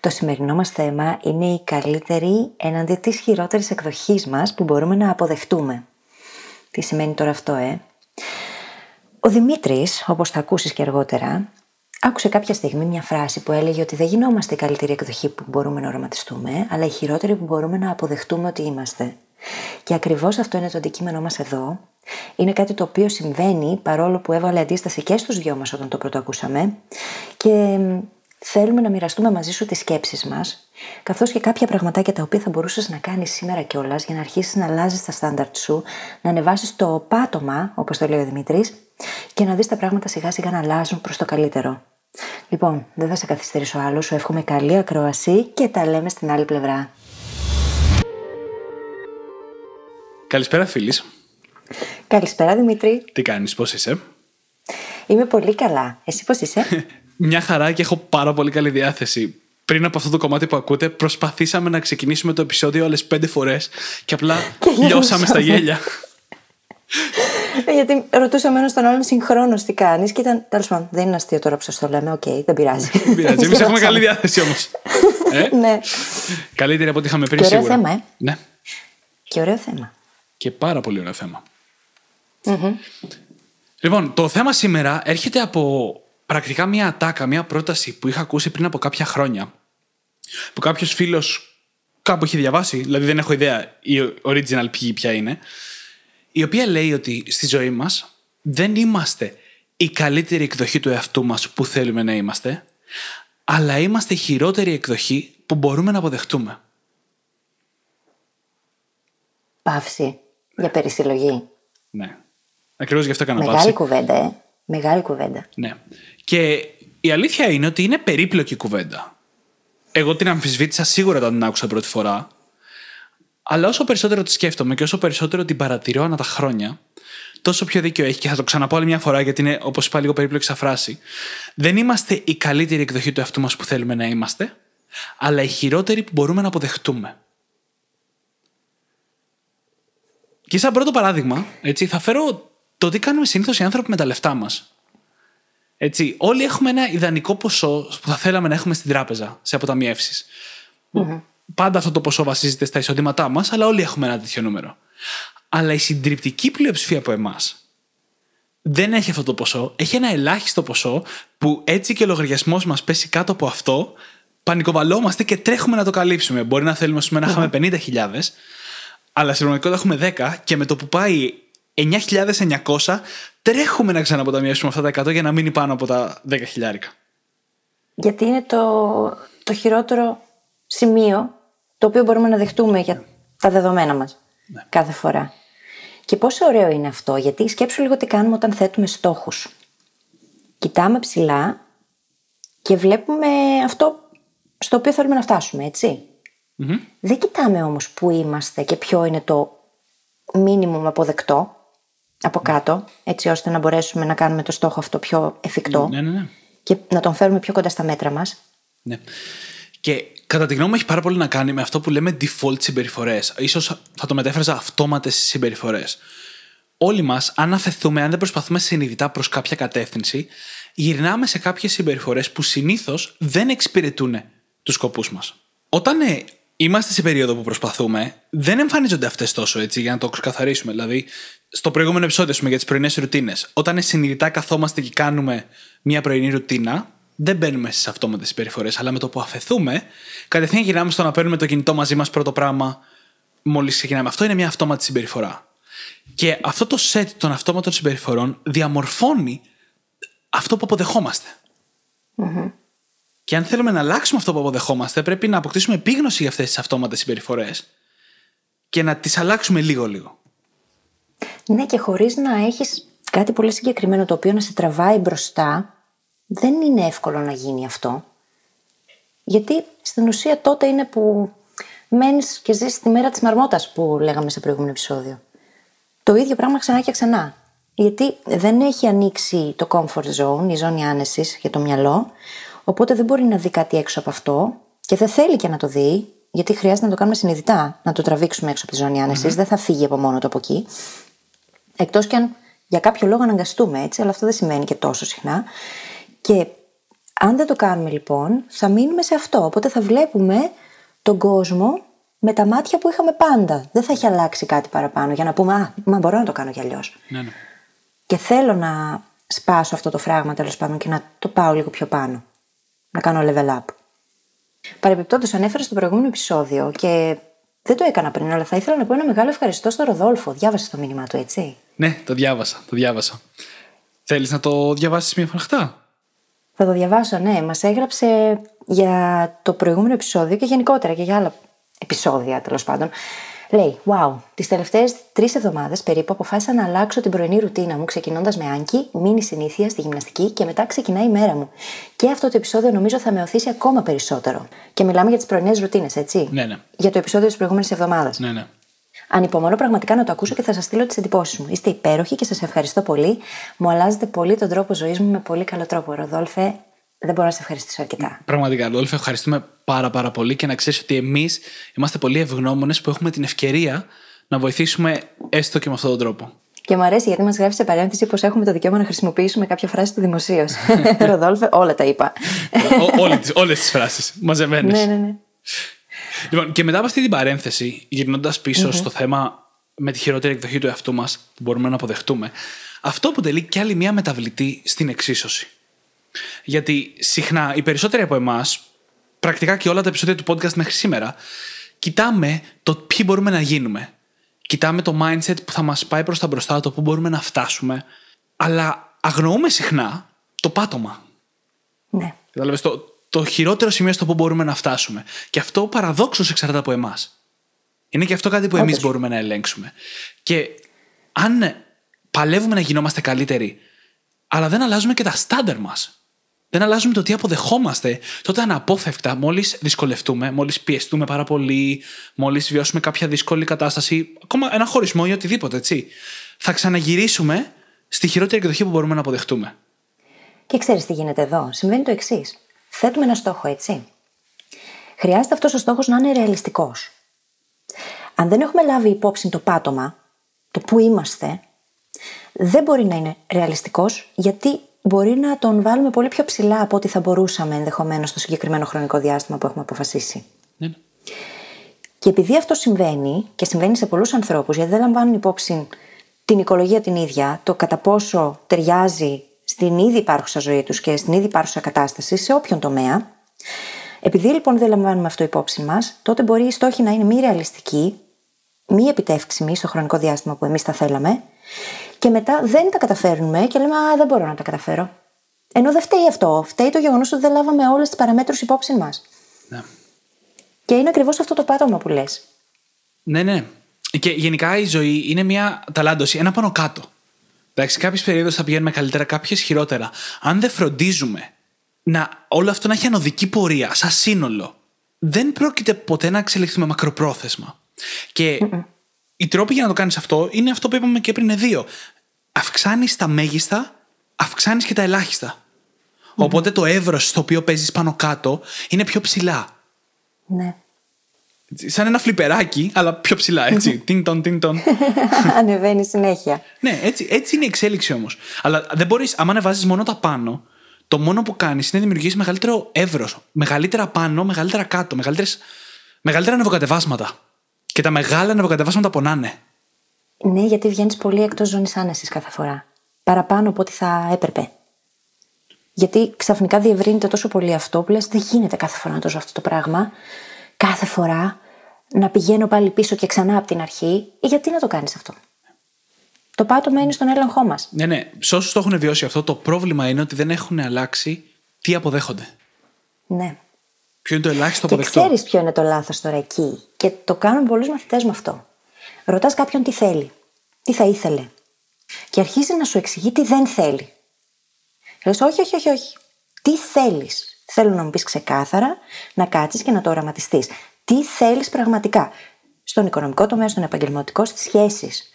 Το σημερινό μας θέμα είναι η καλύτερη έναντι της χειρότερης εκδοχής μας που μπορούμε να αποδεχτούμε. Τι σημαίνει τώρα αυτό, ε; Ο Δημήτρης, όπως θα ακούσεις και αργότερα, άκουσε κάποια στιγμή μια φράση που έλεγε ότι δεν γινόμαστε η καλύτερη εκδοχή που μπορούμε να οραματιστούμε, αλλά η χειρότερη που μπορούμε να αποδεχτούμε ότι είμαστε. Και ακριβώς αυτό είναι το αντικείμενό μας εδώ. Είναι κάτι το οποίο συμβαίνει παρόλο που έβαλε αντίσταση και στους δυο μας όταν το πρώτο ακούσαμε και θέλουμε να μοιραστούμε μαζί σου τις σκέψεις μας καθώς και κάποια πραγματάκια τα οποία θα μπορούσες να κάνεις σήμερα κιόλας για να αρχίσεις να αλλάζεις τα στάνταρτ σου, να ανεβάσεις το πάτωμα, όπως το λέει ο Δημήτρης, και να δεις τα πράγματα σιγά σιγά να αλλάζουν προς το καλύτερο. Λοιπόν, δεν θα σε καθυστερήσω άλλο, σου εύχομαι καλή ακρόαση και τα λέμε στην άλλη πλευρά. Καλησπέρα, φίλης. Καλησπέρα, Δημήτρη. Τι κάνεις, πώς είσαι; Είμαι πολύ καλά. Εσύ πώς είσαι; Μια χαρά και έχω πάρα πολύ καλή διάθεση. Πριν από αυτό το κομμάτι που ακούτε, προσπαθήσαμε να ξεκινήσουμε το επεισόδιο άλλες πέντε φορές και απλά λιώσαμε στα γέλια. Ε, γιατί ρωτούσαμε ένα τον άλλον συγχρόνως τι κάνεις και ήταν. Τέλος πάντων, δεν είναι αστείο τώρα που σας το λέμε. Οκ, δεν πειράζει. Δεν πειράζει. Εμείς έχουμε καλή διάθεση όμως. ε; ναι. Καλύτερη από ό,τι είχαμε πριν και ωραίο σίγουρα. θέμα, ε. Ναι. Και ωραίο θέμα. Και πάρα πολύ ωραίο θέμα. Λοιπόν, το θέμα σήμερα έρχεται από πρακτικά μια ατάκα, μια πρόταση που είχα ακούσει πριν από κάποια χρόνια. Που κάποιος φίλος κάπου έχει διαβάσει, δηλαδή δεν έχω ιδέα η original πηγή ποια είναι. Η οποία λέει ότι στη ζωή μας δεν είμαστε η καλύτερη εκδοχή του εαυτού μας που θέλουμε να είμαστε, αλλά είμαστε η χειρότερη εκδοχή που μπορούμε να αποδεχτούμε. Παύση για περισυλλογή. Ναι. Ακριβώς γι' αυτό έκανα Μεγάλη παύση. κουβέντα, ε. Μεγάλη κουβέντα. Ναι. Και η αλήθεια είναι ότι είναι περίπλοκη κουβέντα. Εγώ την αμφισβήτησα σίγουρα όταν την άκουσα πρώτη φορά. Αλλά όσο περισσότερο τη σκέφτομαι και όσο περισσότερο την παρατηρώ ανά τα χρόνια, τόσο πιο δίκιο έχει και θα το ξαναπώ άλλη μια φορά γιατί είναι, όπως είπα, λίγο περίπλοκη σαν φράση. Δεν είμαστε η καλύτερη εκδοχή του εαυτού μας που θέλουμε να είμαστε, αλλά η χειρότερη που μπορούμε να αποδεχτούμε. Και σαν πρώτο παράδειγμα, έτσι, θα φέρω το τι κάνουμε συνήθως οι άνθρωποι με τα λεφτά μας. Έτσι, όλοι έχουμε ένα ιδανικό ποσό που θα θέλαμε να έχουμε στην τράπεζα, σε αποταμιεύσεις. Πάντα αυτό το ποσό βασίζεται στα εισοδήματά μας, αλλά όλοι έχουμε ένα τέτοιο νούμερο. Αλλά η συντριπτική πλειοψηφία από εμάς δεν έχει αυτό το ποσό. Έχει ένα ελάχιστο ποσό που έτσι και ο λογαριασμός μας πέσει κάτω από αυτό, πανικοβαλόμαστε και τρέχουμε να το καλύψουμε. Μπορεί να θέλουμε ας πούμε, να είχαμε 50.000, αλλά στην πραγματικότητα έχουμε 10 και με το που πάει 9.900 τρέχουμε να ξαναποταμιεύσουμε αυτά τα 100 για να μείνει πάνω από τα 10 χιλιάρικα. Γιατί είναι το, το χειρότερο σημείο το οποίο μπορούμε να δεχτούμε για τα δεδομένα μας κάθε φορά. Και πόσο ωραίο είναι αυτό, γιατί σκέψου λίγο τι κάνουμε όταν θέτουμε στόχους. Κοιτάμε ψηλά και βλέπουμε αυτό στο οποίο θέλουμε να φτάσουμε, έτσι. Δεν κοιτάμε όμως που είμαστε και ποιο είναι το μίνιμουμ αποδεκτό από κάτω, έτσι ώστε να μπορέσουμε να κάνουμε το στόχο αυτό πιο εφικτό Ναι, ναι, ναι. και να τον φέρουμε πιο κοντά στα μέτρα μας. Ναι. Και κατά τη γνώμη μου έχει πάρα πολύ να κάνει με αυτό που λέμε default συμπεριφορές. σω θα το μετέφραζα αυτόματες συμπεριφορές. Όλοι μας, αν αφαιθούμε, αν δεν προσπαθούμε συνειδητά προς κάποια κατεύθυνση, γυρνάμε σε κάποιες συμπεριφορές που συνήθως δεν εξυπηρετούν τους σκοπούς μας. Όταν ε, είμαστε σε περίοδο που προσπαθούμε, δεν εμφανίζονται αυτές τόσο έτσι, για να το ξεκαθαρίσουμε. Δηλαδή, στο προηγούμενο επεισόδιο, ας πούμε, για τις πρωινές ρουτίνες, όταν ε, συνειδητά καθόμαστε και κάνουμε μια πρωινή ρουτίνα, δεν μπαίνουμε στις αυτόματες συμπεριφορές. Αλλά με το που αφαιθούμε, κατευθείαν γυρνάμε στο να παίρνουμε το κινητό μαζί μας πρώτο πράγμα, μόλις ξεκινάμε. Αυτό είναι μια αυτόματη συμπεριφορά. Και αυτό το set των αυτόματων συμπεριφορών διαμορφώνει αυτό που αποδεχόμαστε. Και αν θέλουμε να αλλάξουμε αυτό που αποδεχόμαστε, πρέπει να αποκτήσουμε επίγνωση για αυτές τις αυτόματες συμπεριφορές και να τις αλλάξουμε λίγο-λίγο. Ναι, και χωρίς να έχεις κάτι πολύ συγκεκριμένο το οποίο να σε τραβάει μπροστά, δεν είναι εύκολο να γίνει αυτό. Γιατί στην ουσία τότε είναι που μένεις και ζεις τη μέρα της μαρμότας που λέγαμε σε προηγούμενο επεισόδιο. Το ίδιο πράγμα ξανά και ξανά. Γιατί δεν έχει ανοίξει το comfort zone, η ζώνη άνεσης για το μυαλό, οπότε δεν μπορεί να δει κάτι έξω από αυτό και δεν θέλει και να το δει, γιατί χρειάζεται να το κάνουμε συνειδητά, να το τραβήξουμε έξω από τη ζώνη δεν θα φύγει από μόνο του από εκεί. Εκτός κι αν για κάποιο λόγο αναγκαστούμε έτσι, αλλά αυτό δεν σημαίνει και τόσο συχνά. Και αν δεν το κάνουμε λοιπόν, θα μείνουμε σε αυτό. Οπότε θα βλέπουμε τον κόσμο με τα μάτια που είχαμε πάντα. Δεν θα έχει αλλάξει κάτι παραπάνω για να πούμε Α, μα μπορώ να το κάνω κι αλλιώς. Ναι, ναι. Και θέλω να σπάσω αυτό το φράγμα τέλος πάντων και να το πάω λίγο πιο πάνω. Να κάνω level up. Παρεμπιπτόντως, ανέφερα στο προηγούμενο επεισόδιο και δεν το έκανα πριν, αλλά θα ήθελα να πω ένα μεγάλο ευχαριστώ στο Ροδόλφο. Διάβασε το μήνυμά του, έτσι; Ναι, το διάβασα. Το διάβασα. Θέλεις να το διαβάσεις μια φραχτά; Θα το διαβάσω, ναι. Μας έγραψε για το προηγούμενο επεισόδιο και γενικότερα και για άλλα επεισόδια τέλος πάντων. Λέει, Wow, τις τελευταίες τρεις εβδομάδες περίπου αποφάσισα να αλλάξω την πρωινή ρουτίνα μου, ξεκινώντας με άγκη, μήνυ συνήθεια στη γυμναστική και μετά ξεκινάει η μέρα μου. Και αυτό το επεισόδιο νομίζω θα με οθήσει ακόμα περισσότερο. Και μιλάμε για τις πρωινές ρουτίνες, έτσι; Ναι, ναι. Για το επεισόδιο της προηγούμενης εβδομάδας. Ναι, ναι. Ανυπομονώ πραγματικά να το ακούσω και θα σας στείλω τις εντυπώσεις μου. Είστε υπέροχοι και σας ευχαριστώ πολύ. Μου αλλάζετε πολύ τον τρόπο ζωής μου με πολύ καλό τρόπο. Ροδόλφε, δεν μπορώ να σε ευχαριστήσω αρκετά. Πραγματικά, Ροδόλφε, ευχαριστούμε πάρα πάρα πολύ και να ξέρεις ότι εμείς είμαστε πολύ ευγνώμονες που έχουμε την ευκαιρία να βοηθήσουμε έστω και με αυτόν τον τρόπο. Και μου αρέσει γιατί μας γράφεις σε παρένθεση πως έχουμε το δικαίωμα να χρησιμοποιήσουμε κάποια φράση του δημοσίως. Ροδόλφε, όλα τα είπα. Όλες τις φράσεις μαζεμένες. Ναι, ναι, ναι. Λοιπόν, και μετά από αυτή την παρένθεση, γυρνώντας στο θέμα με τη χειρότερη εκδοχή του εαυτού μας που μπορούμε να αποδεχτούμε, αυτό αποτελεί και άλλη μια μεταβλητή στην εξίσωση. Γιατί συχνά οι περισσότεροι από εμάς, πρακτικά και όλα τα επεισόδια του podcast μέχρι σήμερα, κοιτάμε το ποιοι μπορούμε να γίνουμε. Κοιτάμε το mindset που θα μας πάει προς τα μπροστά, το πού μπορούμε να φτάσουμε, αλλά αγνοούμε συχνά το πάτωμα. Ναι. Κατάλαβες το, το χειρότερο σημείο στο που μπορούμε να φτάσουμε. Και αυτό παραδόξως εξαρτάται από εμάς. Είναι και αυτό κάτι που εμείς μπορούμε να ελέγξουμε. Και αν παλεύουμε να γινόμαστε καλύτεροι, αλλά δεν αλλάζουμε και τα στάνταρ μας, δεν αλλάζουμε το τι αποδεχόμαστε, τότε αναπόφευκτα, μόλις δυσκολευτούμε, μόλις πιεστούμε πάρα πολύ, μόλις βιώσουμε κάποια δύσκολη κατάσταση, ακόμα ένα χωρισμό ή οτιδήποτε, έτσι, θα ξαναγυρίσουμε στη χειρότερη εκδοχή που μπορούμε να αποδεχτούμε. Και ξέρεις τι γίνεται εδώ. Συμβαίνει το εξής. Θέτουμε ένα στόχο, έτσι. Χρειάζεται αυτός ο στόχος να είναι ρεαλιστικός. Αν δεν έχουμε λάβει υπόψη το πάτωμα, το που είμαστε, δεν μπορεί να είναι ρεαλιστικός γιατί μπορεί να τον βάλουμε πολύ πιο ψηλά από ό,τι θα μπορούσαμε ενδεχομένως στο συγκεκριμένο χρονικό διάστημα που έχουμε αποφασίσει. Ναι. ναι. Και επειδή αυτό συμβαίνει, και συμβαίνει σε πολλούς ανθρώπους, γιατί δεν λαμβάνουν υπόψη την οικολογία την ίδια, το κατά πόσο ταιριάζει στην ήδη υπάρχουσα ζωή τους και στην ήδη υπάρχουσα κατάσταση σε όποιον τομέα. Επειδή λοιπόν δεν λαμβάνουμε αυτό υπόψη μας, τότε μπορεί η στόχη να είναι μη ρεαλιστική, μη επιτεύξιμη στο χρονικό διάστημα που εμείς θα θέλαμε, και μετά δεν τα καταφέρνουμε και λέμε Α, δεν μπορώ να τα καταφέρω. Ενώ δεν φταίει αυτό. Φταίει το γεγονός ότι δεν λάβαμε όλες τις παραμέτρους υπόψη μας. Ναι. Και είναι ακριβώς αυτό το πάτωμα που λες. Ναι, ναι. Και γενικά η ζωή είναι μια ταλάντωση, ένα πάνω κάτω. Εντάξει, κάποιες περίοδου θα πηγαίνουμε καλύτερα, κάποιες χειρότερα. Αν δεν φροντίζουμε να όλο αυτό να έχει ανωδική πορεία, σαν σύνολο, δεν πρόκειται ποτέ να εξελιχθούμε μακροπρόθεσμα. Και mm οι τρόποι για να το κάνεις αυτό είναι αυτό που είπαμε και πριν είναι δύο. Αυξάνεις τα μέγιστα, αυξάνεις και τα ελάχιστα. Οπότε το εύρος στο οποίο παίζεις πάνω κάτω είναι πιο ψηλά. Ναι. Σαν ένα φλιπεράκι, αλλά πιο ψηλά, έτσι. τιν τον, τιν τον. Ανεβαίνει συνέχεια. ναι, έτσι, έτσι είναι η εξέλιξη όμως. Αλλά δεν μπορείς, άμα ανεβάζεις μόνο τα πάνω, το μόνο που κάνεις είναι να δημιουργήσεις μεγαλύτερο εύρος. Μεγαλύτερα πάνω, μεγαλύτερα κάτω, μεγαλύτερα ανεβοκατεβάσματα. Και τα μεγάλα ανεβοκατεβάσματα πονάνε. Ναι, γιατί βγαίνεις πολύ εκτός ζώνης άνεσης κάθε φορά. Παραπάνω από ό,τι θα έπρεπε. Γιατί ξαφνικά διευρύνεται τόσο πολύ αυτό που λες: Δεν γίνεται κάθε φορά να το ζω αυτό το πράγμα. Κάθε φορά να πηγαίνω πάλι πίσω και ξανά από την αρχή. Γιατί να το κάνεις αυτό; Το πάτωμα είναι στον έλεγχό μας. Ναι, ναι. Σε όσους το έχουν βιώσει αυτό, το πρόβλημα είναι ότι δεν έχουν αλλάξει τι αποδέχονται. Ναι. Ποιο είναι το ελάχιστο αποδεκτό; Και ξέρεις ποιο είναι το λάθος τώρα εκεί. Και το κάνουν πολλούς μαθητές με αυτό. Ρωτάς κάποιον τι θέλει, τι θα ήθελε. Και αρχίζει να σου εξηγεί τι δεν θέλει. Λες, όχι, όχι, όχι, όχι. Τι θέλεις. Θέλω να μου πεις ξεκάθαρα, να κάτσεις και να το οραματιστείς. Τι θέλεις πραγματικά. Στον οικονομικό τομέα, στον επαγγελματικό, στις σχέσεις.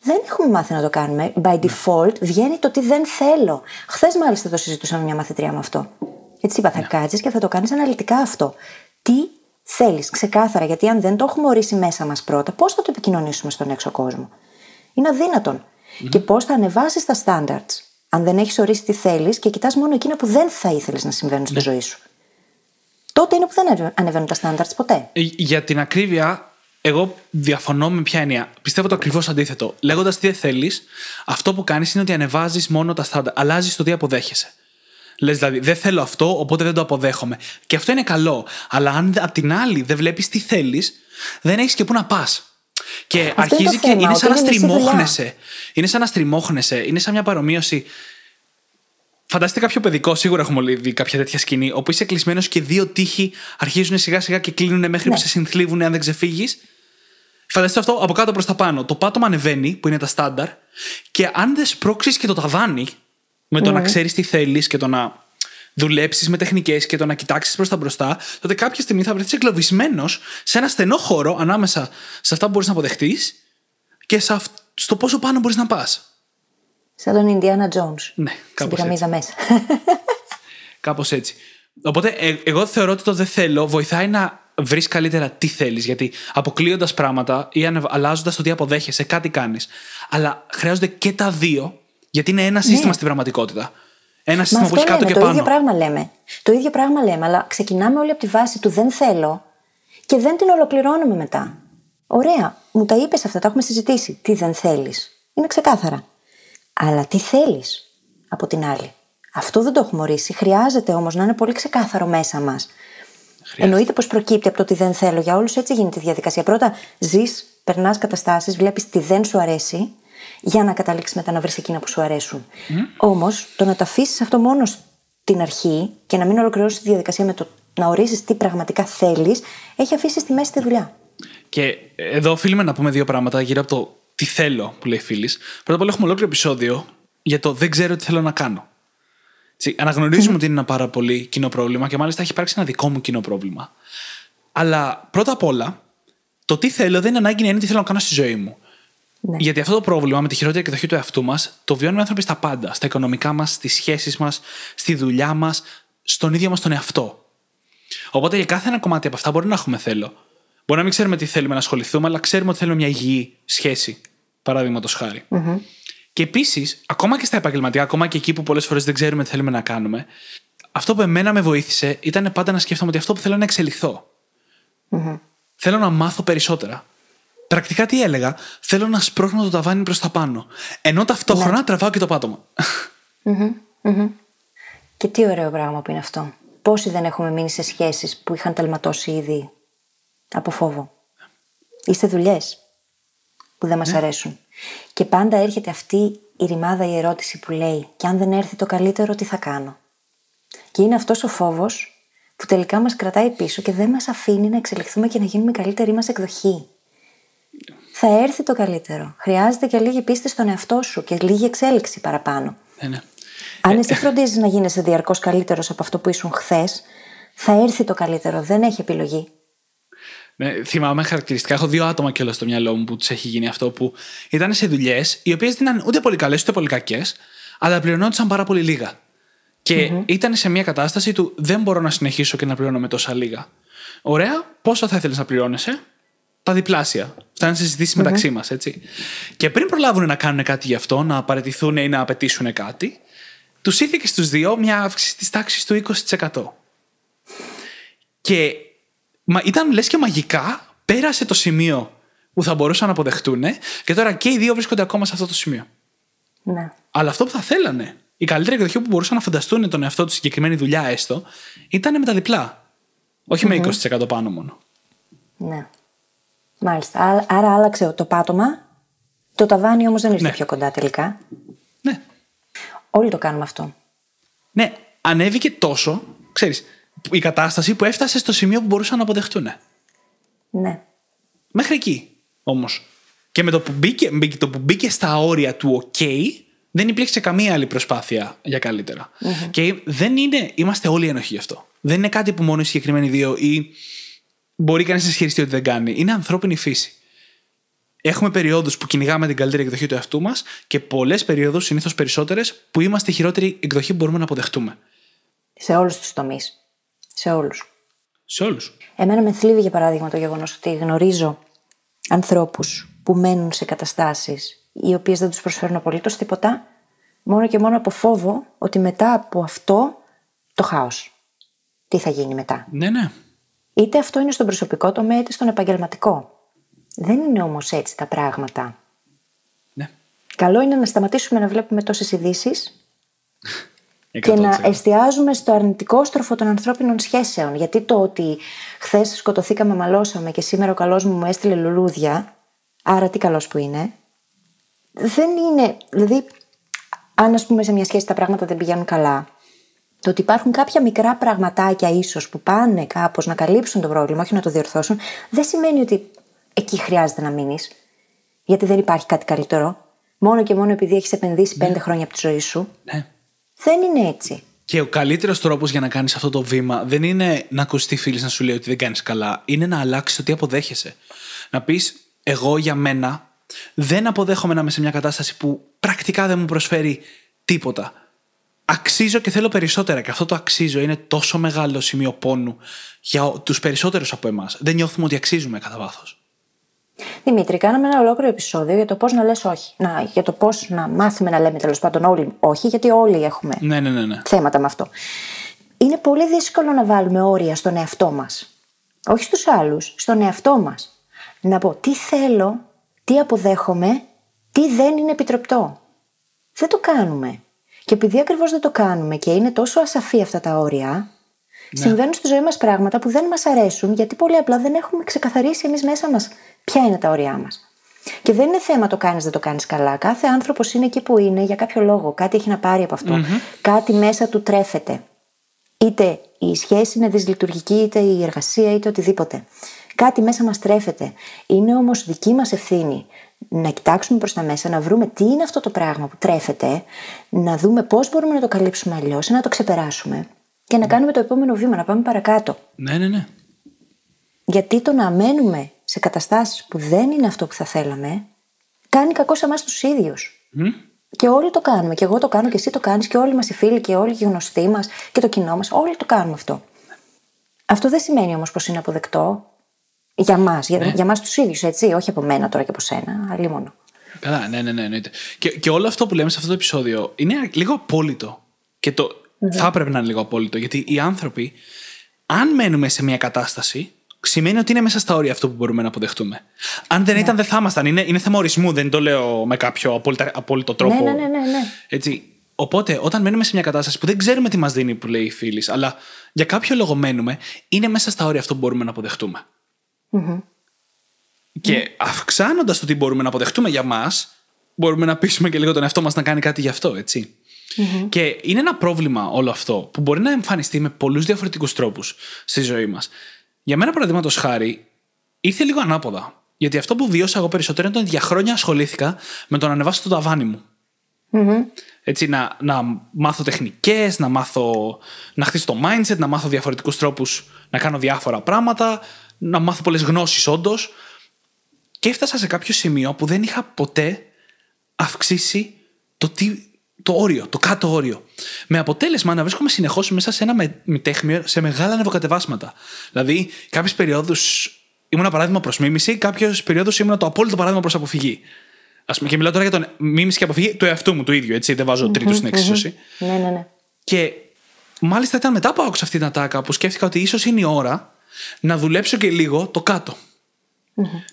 Δεν έχουμε μάθει να το κάνουμε. By default βγαίνει το τι δεν θέλω. Χθες, μάλιστα, το συζητούσα με μια μαθητρία μου αυτό. Έτσι είπα, θα Ναι. κάτσεις και θα το κάνεις αναλυτικά αυτό. Τι θέλεις, ξεκάθαρα, γιατί αν δεν το έχουμε ορίσει μέσα μας πρώτα, πώς θα το επικοινωνήσουμε στον έξω κόσμο; Είναι αδύνατον. Και πώς θα ανεβάσεις τα standards, αν δεν έχεις ορίσει τι θέλεις και κοιτάς μόνο εκείνα που δεν θα ήθελες να συμβαίνουν στη ζωή σου. Τότε είναι που δεν ανεβαι- ανεβαίνουν τα standards ποτέ. Ε, Για την ακρίβεια, εγώ διαφωνώ με ποια έννοια. Πιστεύω το ακριβώς αντίθετο. Λέγοντας τι δεν θέλεις, αυτό που κάνεις είναι ότι ανεβάζεις μόνο τα στάνταρ. Αλλάζεις το τι αποδέχεσαι. Λες δηλαδή, δεν θέλω αυτό, οπότε δεν το αποδέχομαι. Και αυτό είναι καλό. Αλλά αν απ' την άλλη δεν βλέπεις τι θέλεις, δεν έχεις και πού να πας. Και είναι αρχίζει το και θέμα, είναι ότι σαν να είναι μισή δουλειά. στριμώχνεσαι. Είναι σαν να στριμώχνεσαι. Είναι σαν μια παρομοίωση. Φανταστείτε κάποιο παιδικό, σίγουρα έχουμε όλοι δει κάποια τέτοια σκηνή, όπου είσαι κλεισμένος και δύο τείχοι αρχίζουν σιγά σιγά και κλείνουν μέχρι Ναι. που σε συνθλίβουν αν δεν ξεφύγεις. Φανταστείτε αυτό από κάτω προς τα πάνω. Το πάτωμα ανεβαίνει, που είναι τα στάνταρ, και αν δεν σπρώξεις και το ταβάνι, με το να ξέρεις τι θέλεις και το να δουλέψεις με τεχνικές και το να κοιτάξεις προς τα μπροστά, τότε κάποια στιγμή θα βρεθείς εγκλωβισμένος σε ένα στενό χώρο ανάμεσα σε αυτά που μπορείς να αποδεχτείς και σε αυ- στο πόσο πάνω μπορείς να πας. Σαν τον Ινδιάνα Jones. Ναι, Στην κάπως πυραμίδα μέσα. Κάπως έτσι. Οπότε, ε, εγώ θεωρώ ότι το δεν θέλω βοηθάει να βρεις καλύτερα τι θέλεις. Γιατί αποκλείοντας πράγματα ή αλλάζοντας το τι αποδέχεσαι, κάτι κάνεις. Αλλά χρειάζονται και τα δύο, γιατί είναι ένα σύστημα στην πραγματικότητα. Ένα Μα σύστημα που αυτό έχει κάτω λέμε, και το πάνω. ίδιο πράγμα λέμε. Το ίδιο πράγμα λέμε, αλλά ξεκινάμε όλοι από τη βάση του δεν θέλω και δεν την ολοκληρώνουμε μετά. Ωραία, μου τα είπες αυτά, τα έχουμε συζητήσει. Τι δεν θέλεις; Είναι ξεκάθαρα. Αλλά τι θέλεις από την άλλη; Αυτό δεν το έχουμε ορίσει. Χρειάζεται όμως να είναι πολύ ξεκάθαρο μέσα μας. Εννοείται πως προκύπτει από το τι δεν θέλω. Για όλους έτσι γίνεται η διαδικασία. Πρώτα ζεις, περνάς καταστάσεις, βλέπεις τι δεν σου αρέσει, για να καταλήξεις μετά να βρεις εκείνα που σου αρέσουν. Όμως, το να το αφήσεις αυτό μόνος στην αρχή και να μην ολοκληρώσεις τη διαδικασία με το να ορίσεις τι πραγματικά θέλεις, έχει αφήσει στη μέση τη δουλειά. Και εδώ οφείλουμε να πούμε δύο πράγματα γύρω από το τι θέλω που λέει φίλης. Πρώτα απ' όλα έχουμε ολόκληρο επεισόδιο για το δεν ξέρω τι θέλω να κάνω. Έτσι, αναγνωρίζουμε ότι είναι ένα πάρα πολύ κοινό πρόβλημα και μάλιστα έχει υπάρξει ένα δικό μου κοινό πρόβλημα. Αλλά πρώτα απ' όλα, το τι θέλω δεν είναι ανάγκη να είναι τι θέλω να κάνω στη ζωή μου. Ναι. Γιατί αυτό το πρόβλημα με τη χειρότερη εκδοχή του εαυτού μας το βιώνουμε οι άνθρωποι στα πάντα. Στα οικονομικά μας, στις σχέσεις μας, στη δουλειά μας, στον ίδιο μας τον εαυτό. Οπότε για κάθε ένα κομμάτι από αυτά μπορεί να έχουμε θέλω. Μπορεί να μην ξέρουμε τι θέλουμε να ασχοληθούμε, αλλά ξέρουμε ότι θέλουμε μια υγιή σχέση. Παραδείγματο χάρη. Και επίσης, ακόμα και στα επαγγελματικά, ακόμα και εκεί που πολλές φορές δεν ξέρουμε τι θέλουμε να κάνουμε, αυτό που εμένα με βοήθησε ήταν πάντα να σκέφτομαι ότι αυτό που θέλω είναι να εξελιχθώ. Θέλω να μάθω περισσότερα. Πρακτικά τι έλεγα, θέλω να σπρώχνω το ταβάνι προς τα πάνω. Ενώ ταυτόχρονα τραβάω και το πάτωμα. Και τι ωραίο πράγμα που είναι αυτό. Πόσοι δεν έχουμε μείνει σε σχέσεις που είχαν τελματώσει ήδη από φόβο; Ή σε δουλειές που δεν μας αρέσουν. Και πάντα έρχεται αυτή η ρημάδα, η ερώτηση που λέει: Και αν δεν έρθει το καλύτερο, τι θα κάνω; Και είναι αυτός ο φόβος που τελικά μας κρατάει πίσω και δεν μας αφήνει να εξελιχθούμε και να γίνουμε η καλύτερη μας εκδοχή. Θα έρθει το καλύτερο. Χρειάζεται και λίγη πίστη στον εαυτό σου και λίγη εξέλιξη παραπάνω. Ναι, ναι. Αν εσύ φροντίζεις να γίνεσαι διαρκώς καλύτερος από αυτό που ήσουν χθες, θα έρθει το καλύτερο. Δεν έχει επιλογή. Ναι, θυμάμαι χαρακτηριστικά. Έχω δύο άτομα κιόλας στο μυαλό μου που τους έχει γίνει αυτό που ήταν σε δουλειές οι οποίες δεν ήταν ούτε πολύ καλές ούτε πολύ κακές, αλλά πληρωνόντουσαν πάρα πολύ λίγα. Και ήταν σε μια κατάσταση του δεν μπορώ να συνεχίσω και να πληρώνω με τόσα λίγα. Ωραία, πόσο θα ήθελες να πληρώνεσαι, τα διπλάσια. Φτάνει σε συζητήσει μεταξύ μας, έτσι. Και πριν προλάβουν να κάνουν κάτι γι' αυτό, να παραιτηθούν ή να απαιτήσουν κάτι, τους ήθηκε στους δύο μια αύξηση της τάξης του 20%. Και μα, ήταν λες και μαγικά πέρασε το σημείο που θα μπορούσαν να αποδεχτούν και τώρα και οι δύο βρίσκονται ακόμα σε αυτό το σημείο. Ναι. Αλλά αυτό που θα θέλανε, η καλύτερη εκδοχή που μπορούσαν να φανταστούν τον εαυτό τους συγκεκριμένη δουλειά έστω, ήταν με τα διπλά. Όχι με 20% πάνω μόνο. Ναι. Μάλιστα. Άρα- Άρα άλλαξε το πάτωμα. Το ταβάνι όμως δεν ήρθε Ναι. πιο κοντά τελικά. Ναι. Όλοι το κάνουμε αυτό. Ναι, ανέβηκε τόσο, ξέρεις, η κατάσταση που έφτασε στο σημείο που μπορούσαν να αποδεχτούν. Ναι. Μέχρι εκεί όμως. Και με το που μπήκε, μπήκε- το που μπήκε στα όρια του OK, δεν υπήρξε καμία άλλη προσπάθεια για καλυτερα Και δεν είναι, είμαστε όλοι ένοχοι γι' αυτό. Δεν είναι κάτι που μόνο οι συγκεκριμένοι δύο ή μπορεί κανείς να ισχυριστεί ότι δεν κάνει. Είναι ανθρώπινη φύση. Έχουμε περιόδους που κυνηγάμε την καλύτερη εκδοχή του εαυτού μας και πολλές περιόδους, συνήθως περισσότερες, που είμαστε η χειρότερη εκδοχή που μπορούμε να αποδεχτούμε. Σε όλους τους τομείς. Σε όλους. Σε όλους. Εμένα με θλίβει για παράδειγμα το γεγονός ότι γνωρίζω ανθρώπους που μένουν σε καταστάσεις οι οποίες δεν τους προσφέρουν απολύτως τίποτα, μόνο και μόνο από φόβο ότι μετά από αυτό το χάος. Τι θα γίνει μετά; Ναι, ναι. Είτε αυτό είναι στον προσωπικό τομέα είτε στον επαγγελματικό. Δεν είναι όμως έτσι τα πράγματα. ναι. Καλό είναι να σταματήσουμε να βλέπουμε τόσες ειδήσει και 100%. να εστιάζουμε στο αρνητικό στροφο των ανθρώπινων σχέσεων. Γιατί το ότι χθες σκοτωθήκαμε, μαλώσαμε και σήμερα ο καλός μου μου έστειλε λουλούδια, άρα τι καλός που είναι, δεν είναι. Δηλαδή, αν ας πούμε σε μια σχέση τα πράγματα δεν πηγαίνουν καλά, το ότι υπάρχουν κάποια μικρά πραγματάκια ίσως που πάνε κάπως να καλύψουν το πρόβλημα, όχι να το διορθώσουν, δεν σημαίνει ότι εκεί χρειάζεται να μείνεις. Γιατί δεν υπάρχει κάτι καλύτερο. Μόνο και μόνο επειδή έχεις επενδύσει πέντε χρόνια από τη ζωή σου. ναι. Δεν είναι έτσι. Και ο καλύτερος τρόπος για να κάνεις αυτό το βήμα δεν είναι να ακουστεί φίλη να σου λέει ότι δεν κάνεις καλά. Είναι να αλλάξεις το τι αποδέχεσαι. Να πεις, εγώ για μένα δεν αποδέχομαι να είμαι σε μια κατάσταση που πρακτικά δεν μου προσφέρει τίποτα. Αξίζω και θέλω περισσότερα. Και αυτό το αξίζω είναι τόσο μεγάλο σημείο πόνου για τους περισσότερους από εμάς. Δεν νιώθουμε ότι αξίζουμε κατά βάθος. Δημήτρη, κάναμε ένα ολόκληρο επεισόδιο για το πώς να λες όχι. Να, για το πώς να μάθουμε να λέμε τέλος πάντων όλοι όχι, γιατί όλοι έχουμε Ναι, ναι, ναι. ναι. θέματα με αυτό. Είναι πολύ δύσκολο να βάλουμε όρια στον εαυτό μας. Όχι στους άλλους, στον εαυτό μας. Να πω τι θέλω, τι αποδέχομαι, τι δεν είναι επιτρεπτό. Δεν το κάνουμε. Και επειδή ακριβώς δεν το κάνουμε και είναι τόσο ασαφή αυτά τα όρια, συμβαίνουν στη ζωή μας πράγματα που δεν μας αρέσουν, γιατί πολύ απλά δεν έχουμε ξεκαθαρίσει εμείς μέσα μας ποια είναι τα όρια μας. Και δεν είναι θέμα το κάνεις, δεν το κάνεις καλά. Κάθε άνθρωπος είναι εκεί που είναι για κάποιο λόγο. Κάτι έχει να πάρει από αυτό. Κάτι μέσα του τρέφεται. Είτε η σχέση είναι δυσλειτουργική, είτε η εργασία, είτε οτιδήποτε. Κάτι μέσα μας τρέφεται. Είναι όμως δική μας ευθύνη να κοιτάξουμε προς τα μέσα, να βρούμε τι είναι αυτό το πράγμα που τρέφεται, να δούμε πώς μπορούμε να το καλύψουμε αλλιώς, να το ξεπεράσουμε και να κάνουμε το επόμενο βήμα, να πάμε παρακάτω. Ναι, ναι, ναι. Γιατί το να μένουμε σε καταστάσεις που δεν είναι αυτό που θα θέλαμε, κάνει κακό σε εμάς τους ίδιους. Και όλοι το κάνουμε. Και εγώ το κάνω και εσύ το κάνεις και όλοι μας οι φίλοι και όλοι οι γνωστοί μας και το κοινό μας. Όλοι το κάνουμε αυτό. Αυτό δεν σημαίνει όμως πως είναι αποδεκτό για μας, για, για μας τους ίδιους, έτσι. Όχι από μένα τώρα και από σένα, αλλή μόνο. Καλά, ναι, ναι, ναι, εννοείται. Και, και όλο αυτό που λέμε σε αυτό το επεισόδιο είναι λίγο απόλυτο. Και το θα έπρεπε να είναι λίγο απόλυτο. Γιατί οι άνθρωποι, αν μένουμε σε μια κατάσταση, σημαίνει ότι είναι μέσα στα όρια αυτό που μπορούμε να αποδεχτούμε. Αν δεν ήταν, δεν θα ήμασταν. Είναι, είναι θέμα ορισμού, δεν το λέω με κάποιο απόλυτα, απόλυτο τρόπο. Ναι, ναι, ναι, ναι, ναι. Έτσι. Οπότε, όταν μένουμε σε μια κατάσταση που δεν ξέρουμε τι μας δίνει, που λέει η φίλης, αλλά για κάποιο λόγο μένουμε, είναι μέσα στα όρια αυτό που μπορούμε να αποδεχτούμε. Και αυξάνοντας το τι μπορούμε να αποδεχτούμε για μας, μπορούμε να πείσουμε και λίγο τον εαυτό μας να κάνει κάτι γι' αυτό, έτσι. Και είναι ένα πρόβλημα όλο αυτό που μπορεί να εμφανιστεί με πολλούς διαφορετικούς τρόπους στη ζωή μας. Για μένα, παραδείγματος χάρη, ήρθε λίγο ανάποδα. Γιατί αυτό που βίωσα εγώ περισσότερο είναι ότι για χρόνια ασχολήθηκα με το να ανεβάσω το ταβάνι μου. Έτσι, να, να μάθω τεχνικές, να μάθω. να χτίσω το mindset, να μάθω διαφορετικούς τρόπους να κάνω διάφορα πράγματα, να μάθω πολλές γνώσεις όντως. Και έφτασα σε κάποιο σημείο που δεν είχα ποτέ αυξήσει το, τι, το όριο, το κάτω όριο. Με αποτέλεσμα να βρίσκομαι συνεχώς μέσα σε ένα με, μετέχμιο, σε μεγάλα ανεβοκατεβάσματα. Δηλαδή, κάποιες περιόδους ήμουν παράδειγμα προς μίμηση, κάποιες περιόδους ήμουν το απόλυτο παράδειγμα προς αποφυγή. Α πούμε, και μιλάω τώρα για τον μίμηση και αποφυγή του εαυτού μου του ίδιου, έτσι. Δεν βάζω τρίτο στην εξίσωση. Ναι, ναι, ναι. Και μάλιστα ήταν μετά που άκουσα αυτή την ατάκα που σκέφτηκα ότι ίσως είναι η ώρα να δουλέψω και λίγο το κατω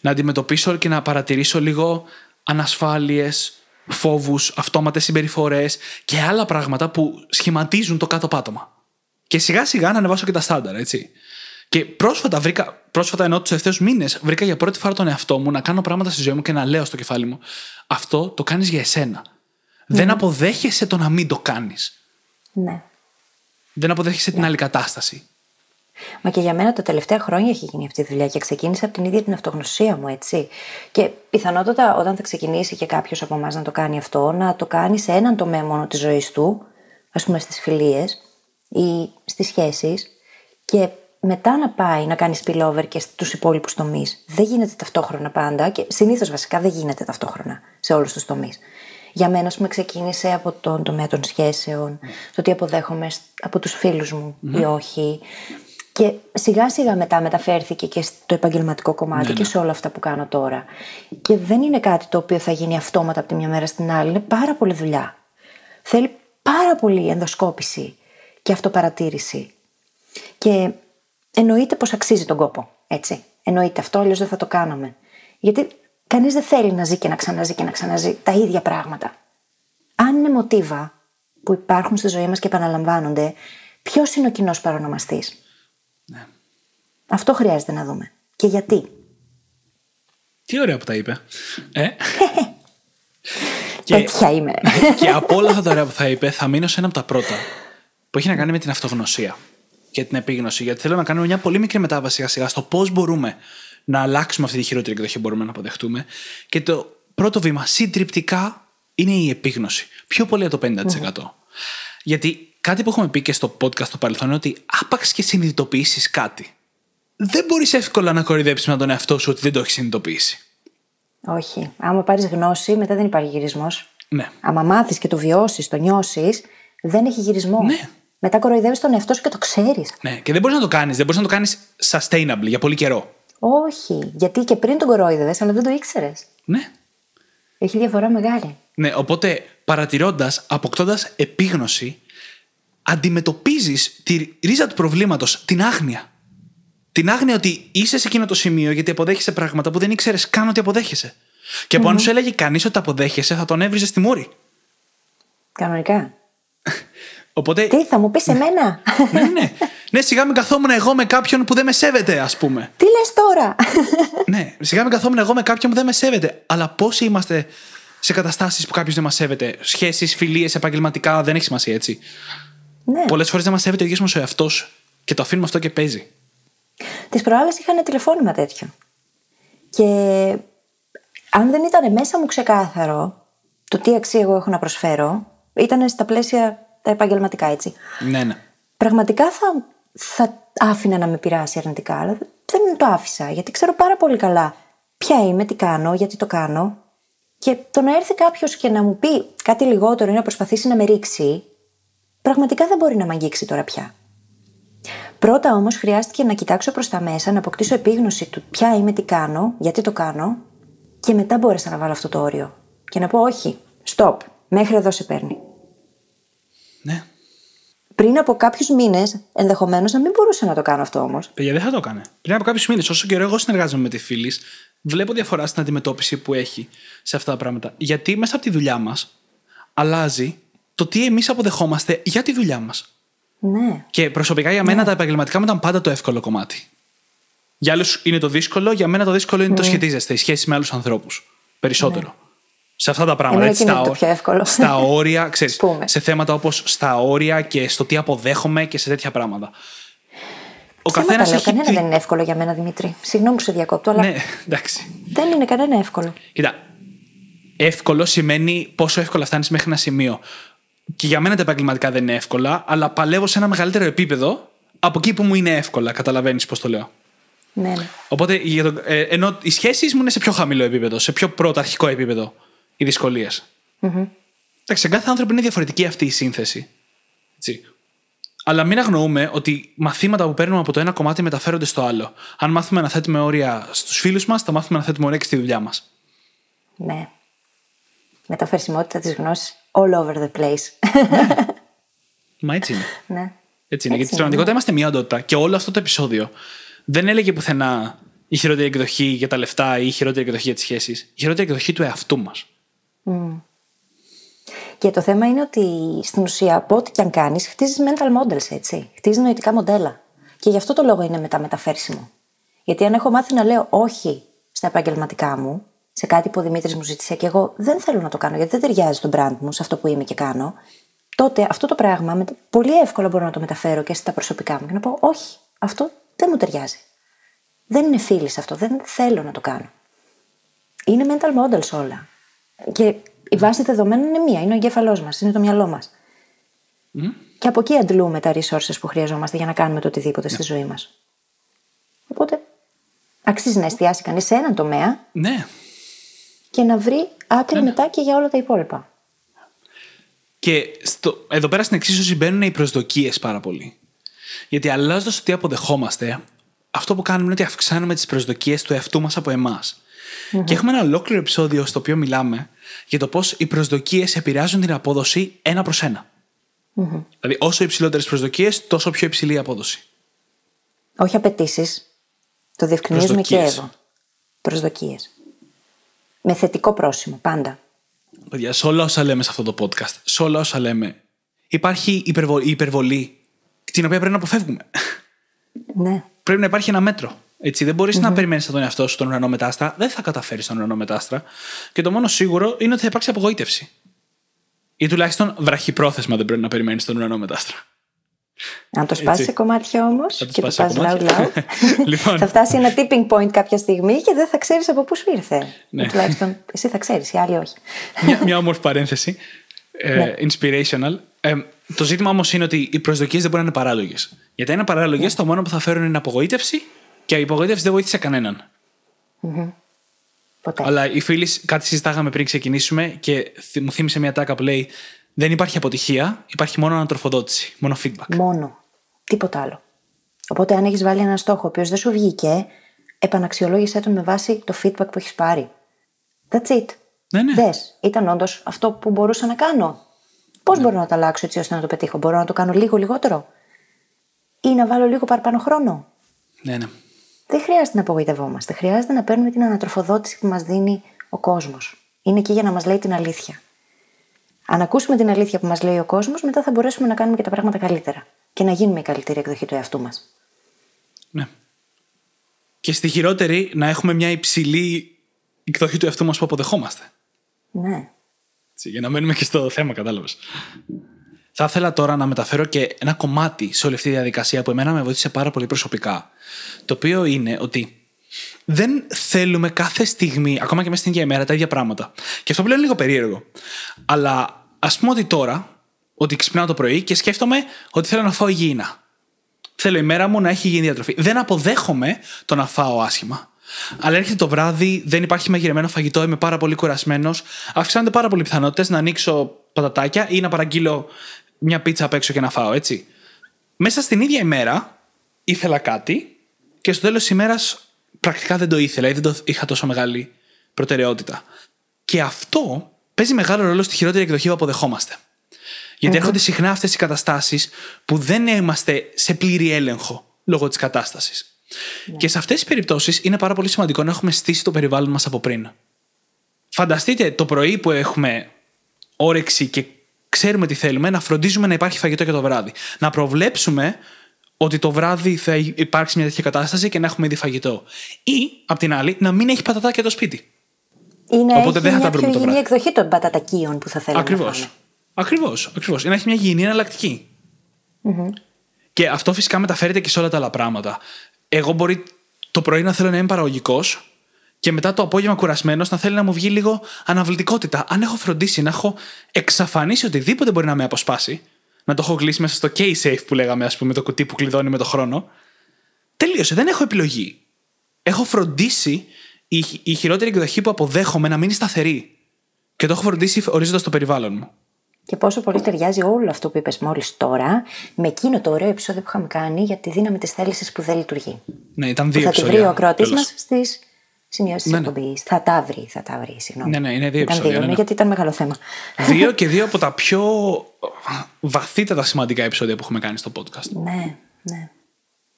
Να αντιμετωπίσω και να παρατηρήσω λίγο ανασφάλειες, φόβους, αυτόματες συμπεριφορές και άλλα πράγματα που σχηματίζουν το κάτω πάτωμα. Και σιγά σιγά να ανεβάσω και τα στάνταρ, έτσι. Και πρόσφατα βρήκα, πρόσφατα ενώ τους τελευταίους μήνες, βρήκα για πρώτη φορά τον εαυτό μου να κάνω πράγματα στη ζωή μου και να λέω στο κεφάλι μου: Αυτό το κάνεις για εσένα. Δεν αποδέχεσαι το να μην το κάνεις. ναι. Δεν αποδέχεσαι την άλλη κατάσταση. Μα και για μένα τα τελευταία χρόνια έχει γίνει αυτή η δουλειά και ξεκίνησε από την ίδια την αυτογνωσία μου, έτσι. Και πιθανότατα όταν θα ξεκινήσει και κάποιος από εμάς να το κάνει αυτό, να το κάνει σε έναν τομέα μόνο της ζωής του, ας πούμε στις φιλίες ή στις σχέσεις, και μετά να πάει να κάνει spillover και στους υπόλοιπους τομείς. Δεν γίνεται ταυτόχρονα πάντα και συνήθως βασικά δεν γίνεται ταυτόχρονα σε όλους τους τομείς. Για μένα, ας πούμε, ξεκίνησε από τον τομέα των σχέσεων, το τι αποδέχομαι από τους φίλους μου ή όχι. Και σιγά σιγά μετά μεταφέρθηκε και στο επαγγελματικό κομμάτι Ναι, και ναι. σε όλα αυτά που κάνω τώρα. Και δεν είναι κάτι το οποίο θα γίνει αυτόματα από τη μια μέρα στην άλλη. Είναι πάρα πολύ δουλειά. Θέλει πάρα πολύ ενδοσκόπηση και αυτοπαρατήρηση. Και εννοείται πως αξίζει τον κόπο. Έτσι. Εννοείται αυτό, αλλιώς δεν θα το κάναμε. Γιατί κανείς δεν θέλει να ζει και να ξαναζεί και να ξαναζεί τα ίδια πράγματα. Αν είναι μοτίβα που υπάρχουν στη ζωή μας και επαναλαμβάνονται, ποιος είναι ο κοινός παρονομαστής; Ναι. Αυτό χρειάζεται να δούμε. Και γιατί. Τι ωραία που τα είπε. Ε. Τέτοια είμαι. και από όλα αυτά τα ωραία που θα είπε, θα μείνω σε ένα από τα πρώτα. Που έχει να κάνει με την αυτογνωσία και την επίγνωση. Γιατί θέλω να κάνουμε μια πολύ μικρή μετάβαση σιγά σιγά στο πώς μπορούμε να αλλάξουμε αυτή τη χειρότερη εκδοχή που μπορούμε να αποδεχτούμε. Και το πρώτο βήμα, συντριπτικά, είναι η επίγνωση. Πιο πολύ από το 50%. Γιατί κάτι που έχουμε πει και στο podcast στο παρελθόν είναι ότι άπαξ και συνειδητοποιήσεις κάτι. Δεν μπορείς εύκολα να κορυδέψεις με τον εαυτό σου ότι δεν το έχεις συνειδητοποιήσει. Όχι. Άμα πάρεις γνώση, μετά δεν υπάρχει γυρισμός. Ναι. Άμα μάθεις και το βιώσεις, το νιώσεις, δεν έχει γυρισμό. Ναι. Μετά κοροϊδεύεις τον εαυτό σου και το ξέρεις. Ναι, και δεν μπορείς να το κάνεις. Δεν μπορείς να το κάνεις sustainably για πολύ καιρό. Όχι. Γιατί και πριν τον κορόιδευε, αλλά δεν το ήξερες. Ναι. Έχει διαφορά μεγάλη. Ναι, οπότε παρατηρώντας, αποκτώντας επίγνωση, αντιμετωπίζεις τη ρίζα του προβλήματος, την άγνοια. Την άγνοια ότι είσαι σε εκείνο το σημείο γιατί αποδέχεσαι πράγματα που δεν ήξερες καν ότι αποδέχεσαι. Και από αν σου έλεγε κανείς ότι τα αποδέχεσαι, θα τον έβριζε στη μούρη. Κανονικά. Οπότε. Τι, θα μου πεις εμένα; ναι, ναι. ναι, σιγά μην καθόμουν εγώ με κάποιον που δεν με σέβεται, ας πούμε. Τι λες τώρα; ναι, σιγά μην καθόμουν εγώ με κάποιον που δεν με σέβεται. Αλλά πόσοι είμαστε σε καταστάσεις που κάποιος δεν μας σέβεται; Σχέσεις, φιλίες, επαγγελματικά, δεν έχει σημασία έτσι. Ναι. Πολλές φορές δεν μας σέβεται ο ίδιος μας ο εαυτός και το αφήνουμε αυτό και παίζει. Τις προάλλες είχα ένα τηλεφώνημα τέτοιο. Και αν δεν ήταν μέσα μου ξεκάθαρο το τι αξία εγώ έχω να προσφέρω, ήταν στα πλαίσια τα επαγγελματικά έτσι. Ναι, ναι. Πραγματικά θα, θα άφηνα να με πειράσει αρνητικά, αλλά δεν το άφησα γιατί ξέρω πάρα πολύ καλά ποια είμαι, τι κάνω, γιατί το κάνω. Και το να έρθει κάποιος και να μου πει κάτι λιγότερο ή να προσπαθήσει να με ρίξει, πραγματικά δεν μπορεί να με αγγίξει τώρα πια. Πρώτα όμως χρειάστηκε να κοιτάξω προς τα μέσα, να αποκτήσω επίγνωση του ποια είμαι, τι κάνω, γιατί το κάνω, και μετά μπόρεσα να βάλω αυτό το όριο. Και να πω όχι, stop, μέχρι εδώ σε παίρνει. ναι. Πριν από κάποιους μήνες, ενδεχομένως να μην μπορούσα να το κάνω αυτό όμως. Παιδιά, δεν θα το έκανε. Πριν από κάποιους μήνες, όσο καιρό εγώ συνεργάζομαι με τη φίλη, βλέπω διαφορά στην αντιμετώπιση που έχει σε αυτά τα πράγματα. Γιατί μέσα από τη δουλειά μας αλλάζει το τι εμείς αποδεχόμαστε για τη δουλειά μας. Ναι. Και προσωπικά για μένα τα επαγγελματικά μου ήταν πάντα το εύκολο κομμάτι. Για άλλους είναι το δύσκολο, για μένα το δύσκολο είναι το σχετίζεστε, η σχέση με άλλους ανθρώπους. Περισσότερο. Σε αυτά τα πράγματα. Εμένα έτσι, εκείνο στα, είναι το πιο εύκολο. στα όρια, ξέρεις, Πούμε. σε θέματα όπως στα όρια και στο τι αποδέχομαι και σε τέτοια πράγματα. Ο Ψέματα καθένας λέω, έχει. κανένα τη- δεν είναι εύκολο για μένα, Δημήτρη. Συγγνώμη που σε διακόπτω, αλλά Ναι, εντάξει. δεν είναι κανένα εύκολο. Κοίτα, εύκολο σημαίνει πόσο εύκολα φτάνεις μέχρι ένα σημείο. Και για μένα τα επαγγελματικά δεν είναι εύκολα, αλλά παλεύω σε ένα μεγαλύτερο επίπεδο από εκεί που μου είναι εύκολα. Καταλαβαίνεις πώς το λέω. Ναι, ναι. Οπότε, για το, ε, ενώ οι σχέσεις μου είναι σε πιο χαμηλό επίπεδο, σε πιο πρωταρχικό επίπεδο οι δυσκολίες. Εντάξει, σε κάθε άνθρωπο είναι διαφορετική αυτή η σύνθεση. Έτσι. Αλλά μην αγνοούμε ότι μαθήματα που παίρνουμε από το ένα κομμάτι μεταφέρονται στο άλλο. Αν μάθουμε να θέτουμε όρια στους φίλους μας, θα μάθουμε να θέτουμε όρια και στη δουλειά μας. ναι. Μεταφερσιμότητα της γνώσης all over the place. Μα έτσι είναι. ναι. Έτσι είναι. Γιατί στην είναι, πραγματικότητα είμαστε μια οντότητα. Και όλο αυτό το επεισόδιο δεν έλεγε πουθενά η χειρότερη εκδοχή για τα λεφτά ή η χειρότερη εκδοχή για τις σχέσεις. Η χειρότερη εκδοχή του εαυτού μας. Και το θέμα είναι ότι στην ουσία, από ό,τι και αν κάνεις, χτίζεις mental models, έτσι. Χτίζεις νοητικά μοντέλα. Και γι' αυτό το λόγο είναι μεταμεταφέρσιμο. Γιατί αν έχω μάθει να λέω όχι στα επαγγελματικά μου, σε κάτι που ο Δημήτρης μου ζήτησε και εγώ δεν θέλω να το κάνω γιατί δεν ταιριάζει στον brand μου, σε αυτό που είμαι και κάνω, τότε αυτό το πράγμα με- πολύ εύκολα μπορώ να το μεταφέρω και στα προσωπικά μου και να πω όχι, αυτό δεν μου ταιριάζει. Δεν είναι φίλη αυτό, δεν θέλω να το κάνω. Είναι mental models όλα. Και η βάση δεδομένων είναι μία, είναι ο εγκέφαλός μας, είναι το μυαλό μας. Και από εκεί αντλούμε τα resources που χρειαζόμαστε για να κάνουμε το οτιδήποτε στη ζωή μας. Οπότε αξίζει να εστιάσει κανείς σε έναν τομέα Ναι. Και να βρει άκρη μετά και για όλα τα υπόλοιπα. Και στο, εδώ πέρα στην εξίσωση μπαίνουν οι προσδοκίες πάρα πολύ. Γιατί αλλάζοντας το τι αποδεχόμαστε, αυτό που κάνουμε είναι ότι αυξάνουμε τις προσδοκίες του εαυτού μας από εμάς. Και έχουμε ένα ολόκληρο επεισόδιο στο οποίο μιλάμε για το πώς οι προσδοκίες επηρεάζουν την απόδοση ένα προς ενα Δηλαδή, όσο υψηλότερες προσδοκίες, τόσο πιο υψηλή η απόδοση. Όχι απαιτήσεις. Το διευκρινίζουμε και Προσδοκίες. εδώ. Προσδοκίες. Με θετικό πρόσημο, πάντα. Παιδιά, σε όλα όσα λέμε σε αυτό το podcast, σε όλα όσα λέμε, υπάρχει υπερβο- η υπερβολή, την οποία πρέπει να αποφεύγουμε. Ναι. πρέπει να υπάρχει ένα μέτρο. Έτσι, δεν μπορει να περιμένεις τον εαυτό σου τον ουρανό μετάστρα, δεν θα καταφέρεις τον ουρανό μετάστρα. Και το μόνο σίγουρο είναι ότι θα υπάρξει απογοήτευση. Ή τουλάχιστον βραχυπρόθεσμα δεν πρέπει να περιμένεις τον ουρανό μετάστρα. Αν το σπάσει Έτσι. σε κομμάτια όμως το και το σπάσεις σε πας λαού κομμάτια. λαού, Λοιπόν. θα φτάσει ένα tipping point κάποια στιγμή και δεν θα ξέρεις από πού σου ήρθε. Ναι. Ή Τουλάχιστον εσύ θα ξέρεις, οι άλλοι όχι. μια, μια όμορφη παρένθεση. Ε, inspirational. Ε, το ζήτημα όμως είναι ότι οι προσδοκίες δεν μπορεί να είναι παράλογες. Γιατί αν είναι παράλογες, το μόνο που θα φέρουν είναι απογοήτευση και η απογοήτευση δεν βοήθησε κανέναν. Ποτέ. Αλλά οι φίλοι, κάτι συζητάγαμε πριν ξεκινήσουμε και θυ- μου θύμισε μια τάκα που λέει: Δεν υπάρχει αποτυχία, υπάρχει μόνο ανατροφοδότηση, μόνο feedback. Μόνο. Τίποτα άλλο. Οπότε, αν έχεις βάλει ένα στόχο ο οποίος δεν σου βγήκε, επαναξιολόγησέ τον με βάση το feedback που έχεις πάρει. That's it. Ναι, ναι. Δες, ήταν όντως αυτό που μπορούσα να κάνω. Πώς μπορώ να το αλλάξω έτσι ώστε να το πετύχω, Μπορώ να το κάνω λίγο λιγότερο, ή να βάλω λίγο παραπάνω χρόνο; Ναι, ναι. Δεν χρειάζεται να απογοητευόμαστε. Χρειάζεται να παίρνουμε την ανατροφοδότηση που μας δίνει ο κόσμος. Είναι εκεί για να μας λέει την αλήθεια. Αν ακούσουμε την αλήθεια που μας λέει ο κόσμος, μετά θα μπορέσουμε να κάνουμε και τα πράγματα καλύτερα. Και να γίνουμε η καλύτερη εκδοχή του εαυτού μας. ναι. Και στη χειρότερη να έχουμε μια υψηλή εκδοχή του εαυτού μας που αποδεχόμαστε. Ναι. Έτσι, για να μένουμε και στο θέμα, κατάλαβες. Θα ήθελα τώρα να μεταφέρω και ένα κομμάτι σε όλη αυτή τη διαδικασία που εμένα με βοήθησε πάρα πολύ προσωπικά. Το οποίο είναι ότι δεν θέλουμε κάθε στιγμή, ακόμα και μέσα στην ίδια ημέρα, τα ίδια πράγματα. Και αυτό πλέον είναι λίγο περίεργο. Αλλά ας πούμε ότι τώρα, ότι ξυπνάω το πρωί και σκέφτομαι ότι θέλω να φάω υγιεινά. Θέλω η μέρα μου να έχει υγιεινή διατροφή. Δεν αποδέχομαι το να φάω άσχημα. Αλλά έρχεται το βράδυ, δεν υπάρχει μαγειρεμένο φαγητό, είμαι πάρα πολύ κουρασμένος. Αυξάνονται πάρα πολλοί πιθανότητες να ανοίξω πατατάκια ή να παραγγείλω μια πίτσα απ' έξω και να φάω, έτσι. Μέσα στην ίδια ημέρα ήθελα κάτι και στο τέλος της ημέρας πρακτικά δεν το ήθελα ή δεν το είχα τόσο μεγάλη προτεραιότητα. Και αυτό παίζει μεγάλο ρόλο στη χειρότερη εκδοχή που αποδεχόμαστε. Γιατί έρχονται συχνά αυτές οι καταστάσεις που δεν είμαστε σε πλήρη έλεγχο λόγω της κατάστασης. Και σε αυτές τις περιπτώσεις είναι πάρα πολύ σημαντικό να έχουμε στήσει το περιβάλλον μας από πριν. Φανταστείτε το πρωί που έχουμε όρεξη και ξέρουμε τι θέλουμε, να φροντίζουμε να υπάρχει φαγητό και το βράδυ. Να προβλέψουμε ότι το βράδυ θα υπάρξει μια τέτοια κατάσταση και να έχουμε ήδη φαγητό. Ή, απ' την άλλη, να μην έχει πατατάκια το σπίτι. Ή να Οπότε έχει δεν θα τα μια βρούμε πιο το υγιεινή βράδυ. εκδοχή των πατατακίων που θα θέλαμε Ακριβώς. να φάμε. Ακριβώς. Ακριβώς. Να έχει μια υγιεινή εναλλακτική. Και αυτό φυσικά μεταφέρεται και σε όλα τα άλλα πράγματα. Εγώ μπορεί το πρωί να θέλω να είμαι παραγωγικός και μετά το απόγευμα κουρασμένος να θέλει να μου βγει λίγο αναβλητικότητα. Αν έχω φροντίσει να έχω εξαφανίσει οτιδήποτε μπορεί να με αποσπάσει, να το έχω κλείσει μέσα στο K-Safe που λέγαμε, ας πούμε, το κουτί που κλειδώνει με το χρόνο. Τελείωσε. Δεν έχω επιλογή. Έχω φροντίσει η, η χειρότερη εκδοχή που αποδέχομαι να μείνει σταθερή. Και το έχω φροντίσει ορίζοντας το περιβάλλον μου. Και πόσο πολύ ταιριάζει όλο αυτό που είπες μόλις τώρα με εκείνο το ωραίο επεισόδιο που είχαμε κάνει για τη δύναμη της θέλησης που δεν λειτουργεί. Ναι, ήταν Που δύο θα τη βρει επεισόδια. ο ακροατής Τέλος. μας στις σημειώσεις τη Ναι, ναι. εκπομπή. Θα τα βρει, θα τα βρει, συγγνώμη. Ναι, ναι, είναι δύο Ήταν επεισόδια, δύο, ναι, ναι, ναι. γιατί ήταν μεγάλο θέμα. Δύο και δύο από τα πιο βαθύτατα σημαντικά επεισόδια που έχουμε κάνει στο podcast. ναι, ναι.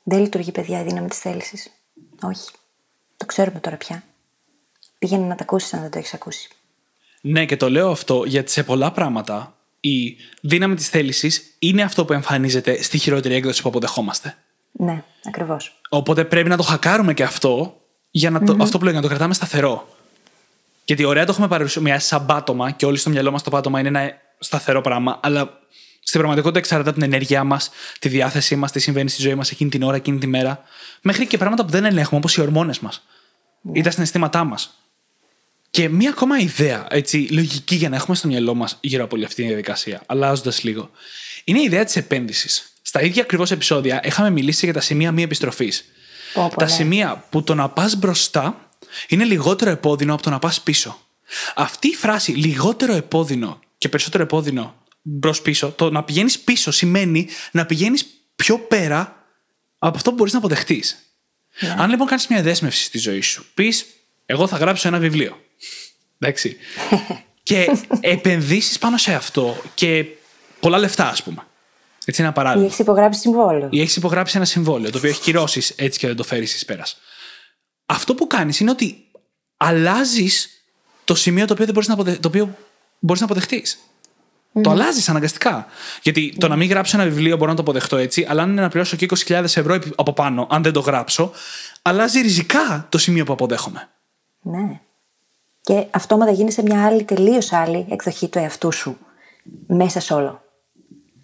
Δεν λειτουργεί, παιδιά, η δύναμη της θέλησης. Όχι. Το ξέρουμε τώρα πια. Πήγαινε να τα ακούσεις αν δεν το έχεις ακούσει. Ναι, και το λέω αυτό γιατί σε πολλά πράγματα η δύναμη της θέλησης είναι αυτό που εμφανίζεται στη χειρότερη έκδοση που αποδεχόμαστε. Ναι, ακριβώς. Οπότε πρέπει να το χακάρουμε και αυτό για να το, αυτό που λέω, για να το κρατάμε σταθερό. Γιατί ωραία το έχουμε παρουσιάσει σαν πάτωμα και όλοι στο μυαλό μας το πάτωμα είναι ένα σταθερό πράγμα, αλλά στην πραγματικότητα εξαρτάται από την ενέργειά μας, τη διάθεσή μας, τι συμβαίνει στη ζωή μας εκείνη την ώρα, εκείνη τη μέρα, μέχρι και πράγματα που δεν ελέγχουμε, όπως οι ορμόνες μας ή τα συναισθήματά μας. Και μία ακόμα ιδέα, έτσι, λογική για να έχουμε στο μυαλό μας γύρω από όλη αυτή τη διαδικασία, αλλάζοντας λίγο, είναι η ιδέα της επένδυσης. Στα ίδια ακριβώς επεισόδια είχαμε μιλήσει για τα σημεία μη επιστροφής. Πω, πω, τα ναι. σημεία που το να πας μπροστά είναι λιγότερο επώδυνο από το να πας πίσω. Αυτή η φράση λιγότερο επώδυνο και περισσότερο επώδυνο μπρος πίσω, το να πηγαίνεις πίσω σημαίνει να πηγαίνεις πιο πέρα από αυτό που μπορείς να αποδεχτείς. Ναι. Αν λοιπόν κάνεις μια δέσμευση στη ζωή σου, πεις, Εγώ θα γράψω ένα βιβλίο. Εντάξει. και επενδύσεις πάνω σε αυτό και πολλά λεφτά, ας πούμε. Έτσι, ένα Ή παράδειγμα. έχεις υπογράψει συμβόλαιο. Ή έχεις υπογράψει ένα συμβόλαιο το οποίο έχει κυρώσεις έτσι και δεν το φέρεις εις πέρας. Αυτό που κάνεις είναι ότι αλλάζεις το σημείο το οποίο, δεν μπορείς να, αποδε... το οποίο μπορείς να αποδεχτείς. Το αλλάζεις αναγκαστικά. Γιατί το να μην γράψω ένα βιβλίο μπορώ να το αποδεχτώ έτσι, αλλά αν είναι να πληρώσω και 20.000 ευρώ επί- από πάνω, αν δεν το γράψω, αλλάζει ριζικά το σημείο που αποδέχομαι. Ναι. Και αυτόματα γίνει σε μια άλλη, τελείως άλλη εκδοχή του εαυτού σου. Μέσα σε όλο.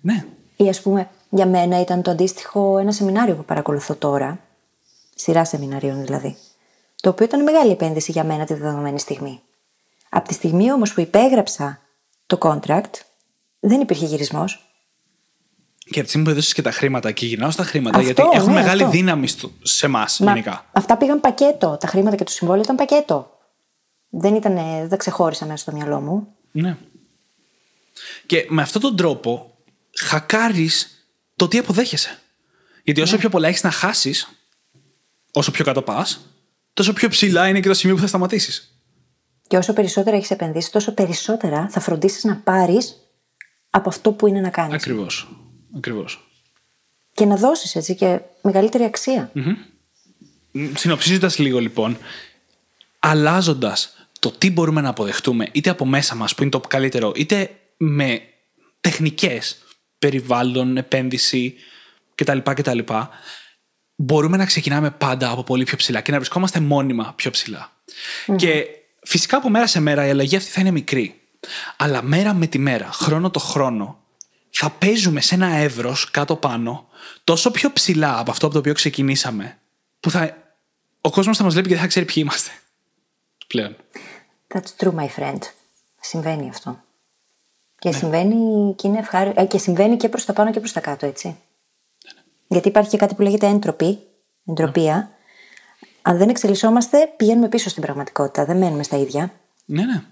Ναι. Ή ας πούμε, για μένα ήταν το αντίστοιχο ένα σεμινάριο που παρακολουθώ τώρα. Σειρά σεμιναρίων δηλαδή. Το οποίο ήταν μεγάλη επένδυση για μένα τη δεδομένη στιγμή. Από τη στιγμή όμως που υπέγραψα το contract, δεν υπήρχε γυρισμός. Και από τη στιγμή που έδωσες και τα χρήματα και γυρνάω στα χρήματα, Αυτό, γιατί έχουν ναι, μεγάλη αυτό. δύναμη στο- σε εμάς γενικά. Αυτά πήγαν πακέτο. Τα χρήματα και το συμβόλαιο ήταν πακέτο. Δεν, ήταν, δεν τα ξεχώρισα μέσα στο μυαλό μου. Ναι. Και με αυτόν τον τρόπο χακάρεις το τι αποδέχεσαι. Γιατί όσο πιο πολλά έχεις να χάσεις, όσο πιο κάτω πας, τόσο πιο ψηλά είναι και το σημείο που θα σταματήσεις. Και όσο περισσότερα έχεις επενδύσει, τόσο περισσότερα θα φροντίσεις να πάρεις από αυτό που είναι να κάνεις. Ακριβώς. Ακριβώς. Και να δώσεις έτσι και μεγαλύτερη αξία. Συνοψίζοντας λίγο λοιπόν, αλλάζοντας το τι μπορούμε να αποδεχτούμε, είτε από μέσα μας που είναι το καλύτερο, είτε με τεχνικές, περιβάλλον, επένδυση κτλ. κτλ. Μπορούμε να ξεκινάμε πάντα από πολύ πιο ψηλά και να βρισκόμαστε μόνιμα πιο ψηλα Και φυσικά από μέρα σε μέρα η αλλαγή αυτή θα είναι μικρή. Αλλά μέρα με τη μέρα, χρόνο το χρόνο, θα παίζουμε σε ένα εύρος κάτω πάνω τόσο πιο ψηλά από αυτό από το οποίο ξεκινήσαμε, που θα... ο κόσμος θα μας βλέπει και δεν θα ξέρει ποιοι είμαστε. Πλέον. That's true, my friend. Συμβαίνει αυτό. Και, συμβαίνει, και, είναι ευχάρι... ε, και συμβαίνει και προς τα πάνω και προς τα κάτω, έτσι. Γιατί υπάρχει και κάτι που λέγεται έντροπη, εντροπία. Αν δεν εξελισσόμαστε, πηγαίνουμε πίσω στην πραγματικότητα. Δεν μένουμε στα ίδια. Ναι, ναι.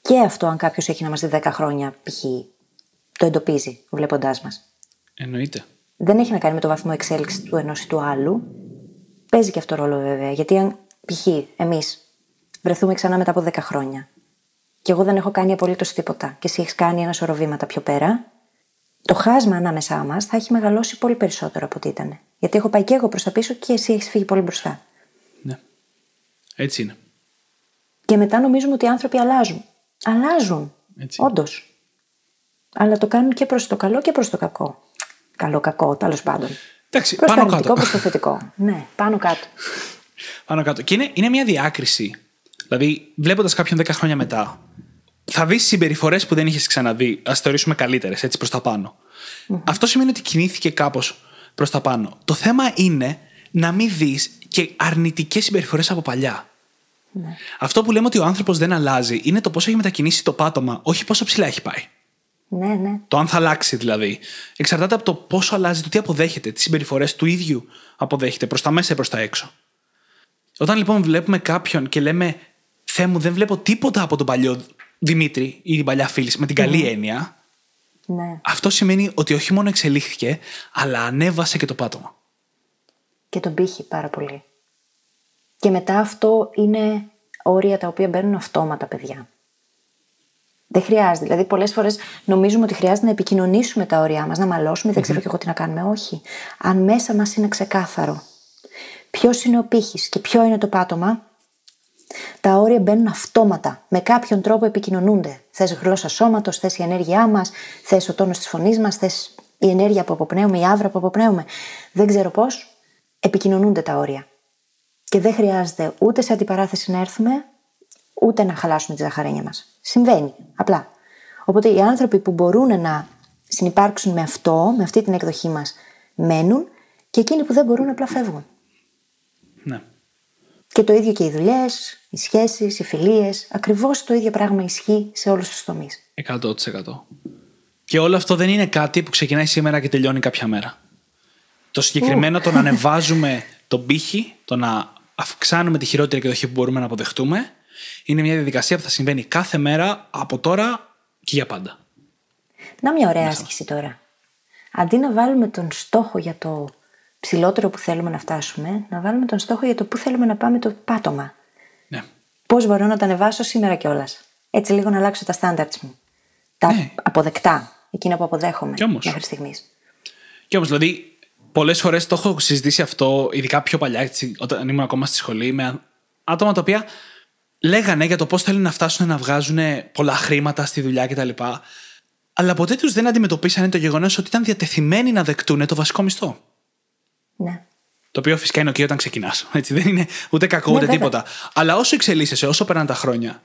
Και αυτό, αν κάποιος έχει να μας δει 10 χρόνια, π.χ. το εντοπίζει, βλέποντάς μας. Εννοείται. Δεν έχει να κάνει με το βαθμό εξέλιξης του ενός ή του άλλου. Παίζει και αυτό ρόλο βέβαια. Γιατί αν π.χ. εμείς βρεθούμε ξανά μετά από 10 χρόνια και εγώ δεν έχω κάνει απολύτως τίποτα και εσύ έχεις κάνει ένα σωρό βήματα πιο πέρα, το χάσμα ανάμεσά μας θα έχει μεγαλώσει πολύ περισσότερο από ό,τι ήταν. Γιατί έχω πάει και εγώ προς τα πίσω και εσύ έχεις φύγει πολύ μπροστά. Ναι. Έτσι είναι. Και μετά νομίζουμε ότι οι άνθρωποι αλλάζουν. Αλλάζουν. Έτσι. Όντως. Αλλά το κάνουν και προς το καλό και προς το κακό. Καλό-κακό, τέλος πάντων. Εντάξει, Προς το πάνω αρνητικό, κάτω. προς το θετικό. Ναι, πάνω κάτω. Πάνω κάτω. Και είναι, είναι μια διάκριση. Δηλαδή, βλέποντας κάποιον 10 χρόνια μετά, θα δεις συμπεριφορές που δεν είχες ξαναδεί. Α θεωρήσουμε καλύτερες, έτσι προς τα πανω Αυτό σημαίνει ότι κινήθηκε κάπως προς τα πάνω. Το θέμα είναι να μην δεις και αρνητικές συμπεριφορές από παλιά. Αυτό που λέμε ότι ο άνθρωπος δεν αλλάζει είναι το πώς έχει μετακινήσει το πάτωμα, όχι πόσο ψηλά έχει πάει. Ναι, ναι. Το αν θα αλλάξει δηλαδή. Εξαρτάται από το πόσο αλλάζει, το τι αποδέχεται, τις συμπεριφορές του ίδιου αποδέχεται προς τα μέσα ή προς τα έξω. Όταν λοιπόν βλέπουμε κάποιον και λέμε Θεέ μου, δεν βλέπω τίποτα από τον παλιό Δημήτρη ή την παλιά φίλη με την καλή έννοια, ναι. αυτό σημαίνει ότι όχι μόνο εξελίχθηκε, αλλά ανέβασε και το πάτωμα. Και τον πύχη πάρα πολύ. Και μετά αυτό είναι όρια τα οποία μπαίνουν αυτόματα, παιδιά. Δεν χρειάζεται. Δηλαδή, πολλές φορές νομίζουμε ότι χρειάζεται να επικοινωνήσουμε τα όρια μας, να μαλώσουμε, δεν ξέρω και εγώ τι να κάνουμε. Όχι. Αν μέσα μας είναι ξεκάθαρο ποιος είναι ο πύχης και ποιο είναι το πάτωμα, τα όρια μπαίνουν αυτόματα. Με κάποιον τρόπο επικοινωνούνται. Θες γλώσσα σώματος, θες η ενέργειά μας, θες ο τόνος της φωνής μας, θες η ενέργεια που αποπνέουμε, η άβρα που αποπνέουμε. Δεν ξέρω πώς. Επικοινωνούνται τα όρια. Και δεν χρειάζεται ούτε σε αντιπαράθεση να έρθουμε, ούτε να χαλάσουμε τη ζαχαρένια μας. Συμβαίνει. Απλά. Οπότε οι άνθρωποι που μπορούν να συνεπάρξουν με αυτό, με αυτή την εκδοχή μας, μένουν και εκείνοι που δεν μπορούν απλά φεύγουν. Ναι. Και το ίδιο και οι δουλειές, οι σχέσεις, οι φιλίες. Ακριβώς το ίδιο πράγμα ισχύει σε όλους τους τομείς. 100%. Και όλο αυτό δεν είναι κάτι που ξεκινάει σήμερα και τελειώνει κάποια μέρα. Το συγκεκριμένο το να ανεβάζουμε τον πύχη, το να αυξάνουμε τη χειρότερη εκδοχή που μπορούμε να αποδεχτούμε, είναι μια διαδικασία που θα συμβαίνει κάθε μέρα από τώρα και για πάντα. Να μια ωραία άσκηση τώρα. Αντί να βάλουμε τον στόχο για το ψηλότερο που θέλουμε να φτάσουμε, να βάλουμε τον στόχο για το πού θέλουμε να πάμε το πάτωμα. Ναι. Πώς μπορώ να τα ανεβάσω σήμερα κιόλας. Έτσι λίγο να αλλάξω τα standards μου. Τα Ναι. αποδεκτά. Εκείνα που αποδέχομαι Κι όμως. μέχρι στιγμής. Και όμως, δηλαδή, πολλές φορές το έχω συζητήσει αυτό, ειδικά πιο παλιά, έτσι, όταν ήμουν ακόμα στη σχολή, με άτομα τα οποία λέγανε για το πώς θέλουν να φτάσουν να βγάζουν πολλά χρήματα στη δουλειά κτλ. Αλλά ποτέ τους δεν αντιμετωπίσανε το γεγονός ότι ήταν διατεθειμένοι να δεκτούν το βασικό μισθό. Ναι. Το οποίο φυσικά είναι ok όταν ξεκινάς. Δεν είναι ούτε κακό Ναι, ούτε βέβαια. τίποτα. Αλλά όσο εξελίσσεσαι, όσο περνάνε τα χρόνια,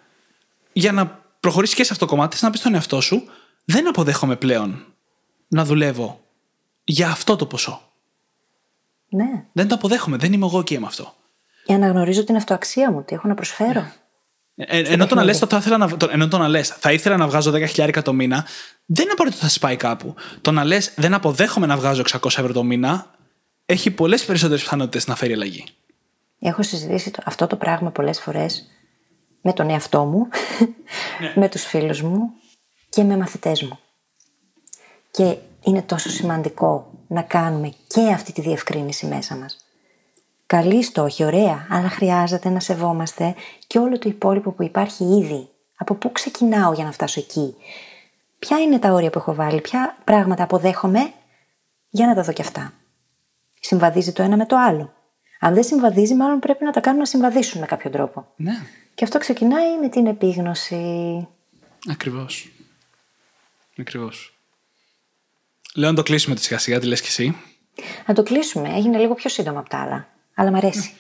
για να προχωρήσεις και σε αυτό το κομμάτι, θες να πεις στον εαυτό σου, δεν αποδέχομαι πλέον να δουλεύω για αυτό το ποσό. ναι. Δεν το αποδέχομαι. Δεν είμαι εγώ ok με αυτό. Για να γνωρίζω την αυτοαξία μου, τι έχω να προσφέρω. Ε, ενώ το να λες, παιχνίδι. θα ήθελα να, το, ενώ το να λες, θα ήθελα να βγάζω 10.000 το μήνα, δεν είναι απαραίτητο ότι θα σπάει κάπου. Το να λες, δεν αποδέχομαι να βγάζω 600 ευρώ το μήνα, έχει πολλές περισσότερες πιθανότητες να φέρει αλλαγή. Έχω συζητήσει το- αυτό το πράγμα πολλές φορές με τον εαυτό μου, Ναι. με τους φίλους μου και με μαθητές μου. Και είναι τόσο σημαντικό να κάνουμε και αυτή τη διευκρίνηση μέσα μας. Καλή στόχη, ωραία, αλλά χρειάζεται να σεβόμαστε και όλο το υπόλοιπο που υπάρχει ήδη. Από πού ξεκινάω για να φτάσω εκεί; Ποια είναι τα όρια που έχω βάλει, ποια πράγματα αποδέχομαι; Για να τα δω και αυτά. Συμβαδίζει το ένα με το άλλο. Αν δεν συμβαδίζει, μάλλον πρέπει να τα κάνουμε να συμβαδίσουν με κάποιο τρόπο. Ναι, Και αυτό ξεκινάει με την επίγνωση. ακριβώς. Ακριβώς. Λέω να το κλείσουμε τη σιγά σιγά, τι λες και εσύ. Να το κλείσουμε. Έγινε λίγο πιο σύντομα από τα άλλα. Αλλά μ' αρέσει.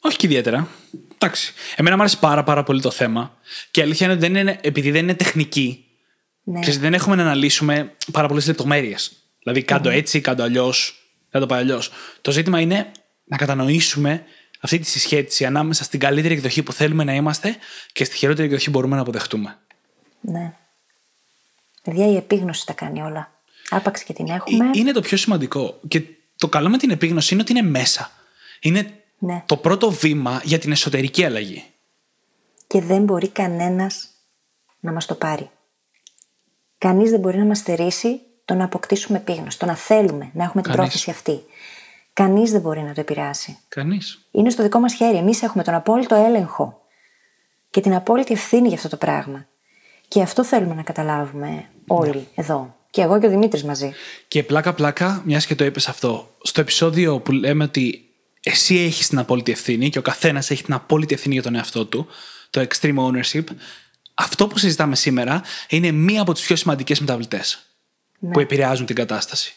Όχι και ιδιαίτερα. Εντάξει. Εμένα μου άρεσε πάρα, πάρα πολύ το θέμα. Και η αλήθεια είναι ότι δεν είναι, επειδή δεν είναι τεχνική, Ναι. ξέρεις, δεν έχουμε να αναλύσουμε πάρα πολλές λεπτομέρειες. Δηλαδή, κάντο έτσι, κάντο αλλιώς, κάντο πάει αλλιώς. Το ζήτημα είναι να κατανοήσουμε αυτή τη συσχέτιση ανάμεσα στην καλύτερη εκδοχή που θέλουμε να είμαστε και στη χειρότερη εκδοχή που μπορούμε να αποδεχτούμε. ναι. Παιδιά, η επίγνωση τα κάνει όλα. Άπαξ και την έχουμε. Ε, Είναι το πιο σημαντικό. Και το καλό με την επίγνωση είναι ότι είναι μέσα. Είναι Ναι. το πρώτο βήμα για την εσωτερική αλλαγή. Και δεν μπορεί κανένας να μας το πάρει. Κανείς δεν μπορεί να μας στερήσει το να αποκτήσουμε επίγνωση, το να θέλουμε, να έχουμε την Κανείς. πρόθεση αυτή. Κανείς δεν μπορεί να το επηρεάσει. Κανείς. Είναι στο δικό μας χέρι. Εμείς έχουμε τον απόλυτο έλεγχο και την απόλυτη ευθύνη για αυτό το πράγμα. Και αυτό θέλουμε να καταλάβουμε όλοι εδώ. Και εγώ και ο Δημήτρης μαζί. Και πλάκα-πλάκα, μιας και το είπες αυτό, στο επεισόδιο που λέμε ότι εσύ έχεις την απόλυτη ευθύνη και ο καθένας έχει την απόλυτη ευθύνη για τον εαυτό του, το extreme ownership, αυτό που συζητάμε σήμερα είναι μία από τις πιο σημαντικές μεταβλητές που επηρεάζουν την κατάσταση.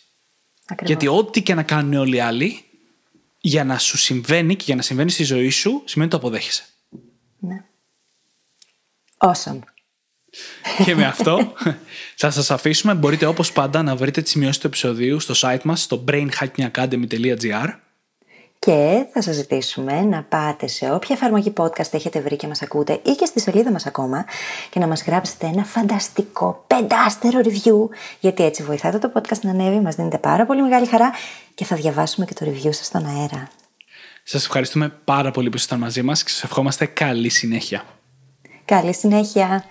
Ακριβώς. Γιατί ό,τι και να κάνουν όλοι οι άλλοι, για να σου συμβαίνει και για να συμβαίνει στη ζωή σου, σημαίνει ότι το αποδέχεσαι. Ναι. Awesome. και με αυτό θα σας αφήσουμε. Μπορείτε όπως πάντα να βρείτε τις σημειώσεις του επεισοδίου στο site μας, στο brainhackingacademy.gr Και θα σας ζητήσουμε να πάτε σε όποια εφαρμογή podcast έχετε βρει και μας ακούτε ή και στη σελίδα μας ακόμα και να μας γράψετε ένα φανταστικό πεντάστερο review γιατί έτσι βοηθάτε το podcast να ανέβει, μας δίνετε πάρα πολύ μεγάλη χαρά και θα διαβάσουμε και το review σας στον αέρα. Σας ευχαριστούμε πάρα πολύ που ήσασταν μαζί μας και σας ευχόμαστε καλή συνέχεια. Καλή συνέχεια!